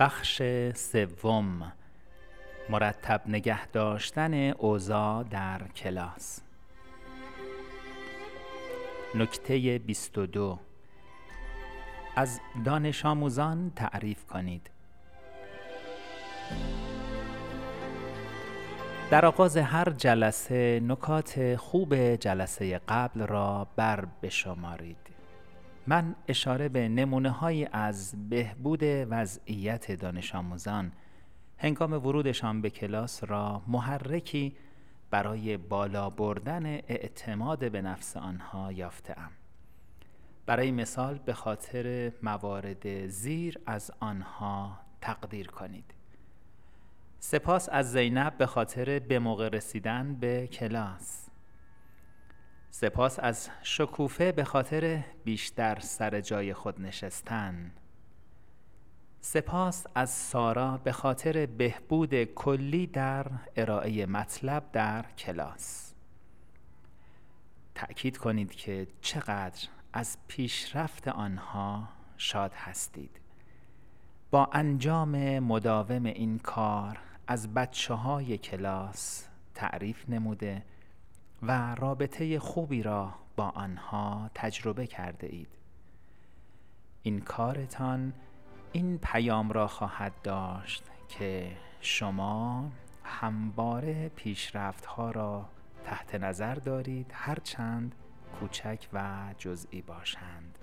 بخش سوم. مرتب نگه داشتن اوضاع در کلاس. نکته 22 از دانش آموزان تعریف کنید. در آغاز هر جلسه نکات خوب جلسه قبل را بر بشمارید. من اشاره به نمونه های از بهبود وضعیت دانش آموزان هنگام ورودشان به کلاس را محرکی برای بالا بردن اعتماد به نفس آنها یافتم. برای مثال به خاطر موارد زیر از آنها تقدیر کنید. سپاس از زینب به خاطر به موقع رسیدن به کلاس. سپاس از شکوفه به خاطر بیشتر سر جای خود نشستن. سپاس از سارا به خاطر بهبود کلی در ارائه مطلب در کلاس تأکید کنید که چقدر از پیشرفت آنها شاد هستید با انجام مداوم این کار از بچه های کلاس تعریف نموده و رابطه خوبی را با آنها تجربه کرده اید. این کارتان این پیام را خواهد داشت که شما همواره پیشرفت ها را تحت نظر دارید هرچند کوچک و جزئی باشند.